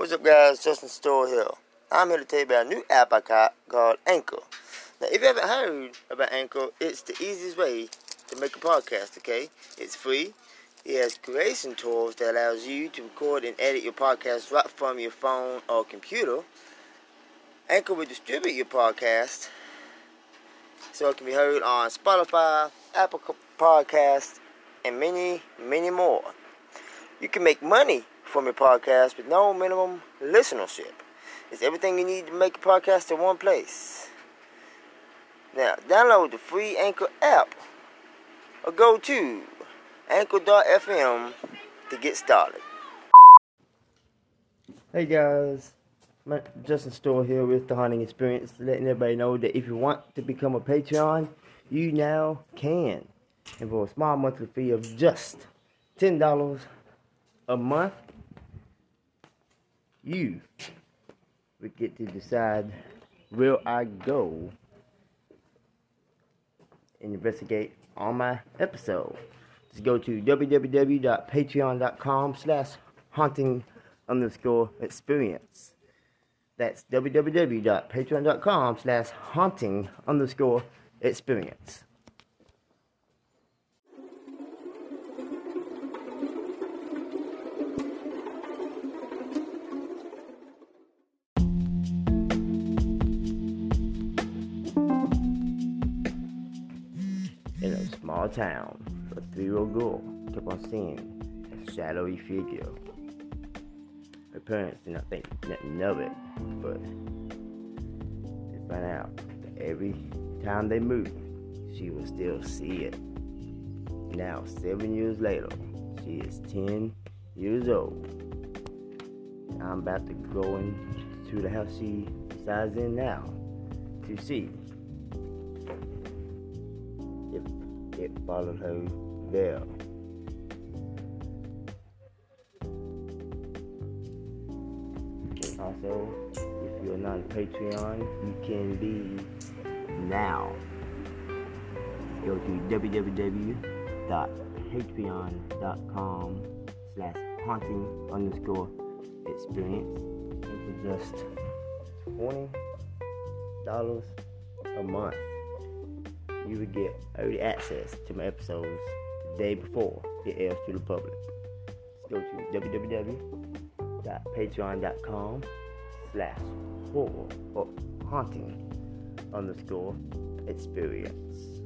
What's up, guys? Justin Store here. I'm here to tell you about a new app I got called Anchor. Now, if you haven't heard about Anchor, it's the easiest way to make a podcast, okay? It's free. It has creation tools that allows you to record and edit your podcast right from your phone or computer. Anchor will distribute your podcast so it can be heard on Spotify, Apple Podcasts, and many, many more. You can make money from your podcast with no minimum listenership. It's everything you need to make a podcast in one place. Now, download the free Anchor app or go to anchor.fm to get started. Hey guys, Justin Store here with the Haunting Experience, letting everybody know that if you want to become a Patreon, you now can. And for a small monthly fee of just $10 a month, you would get to decide where I go and investigate on my episode. Just go to www.patreon.com slash haunting underscore experience. That's www.patreon.com slash haunting underscore experience. In a small town, a three-year-old girl kept on seeing a shadowy figure. Her parents did not think nothing of it, but they found out that every time they moved, she would still see it. Now, seven years later, she is 10 years old. I'm about to go into the house she resides in now to see it followed her there. Also, if you're not a Patreon, you can be now. Go to www.patreon.com slash haunting underscore experience. For just twenty dollars a month, you would get early access to my episodes the day before it airs to the public. Just go to www.patreon.com slash horror or haunting underscore experience.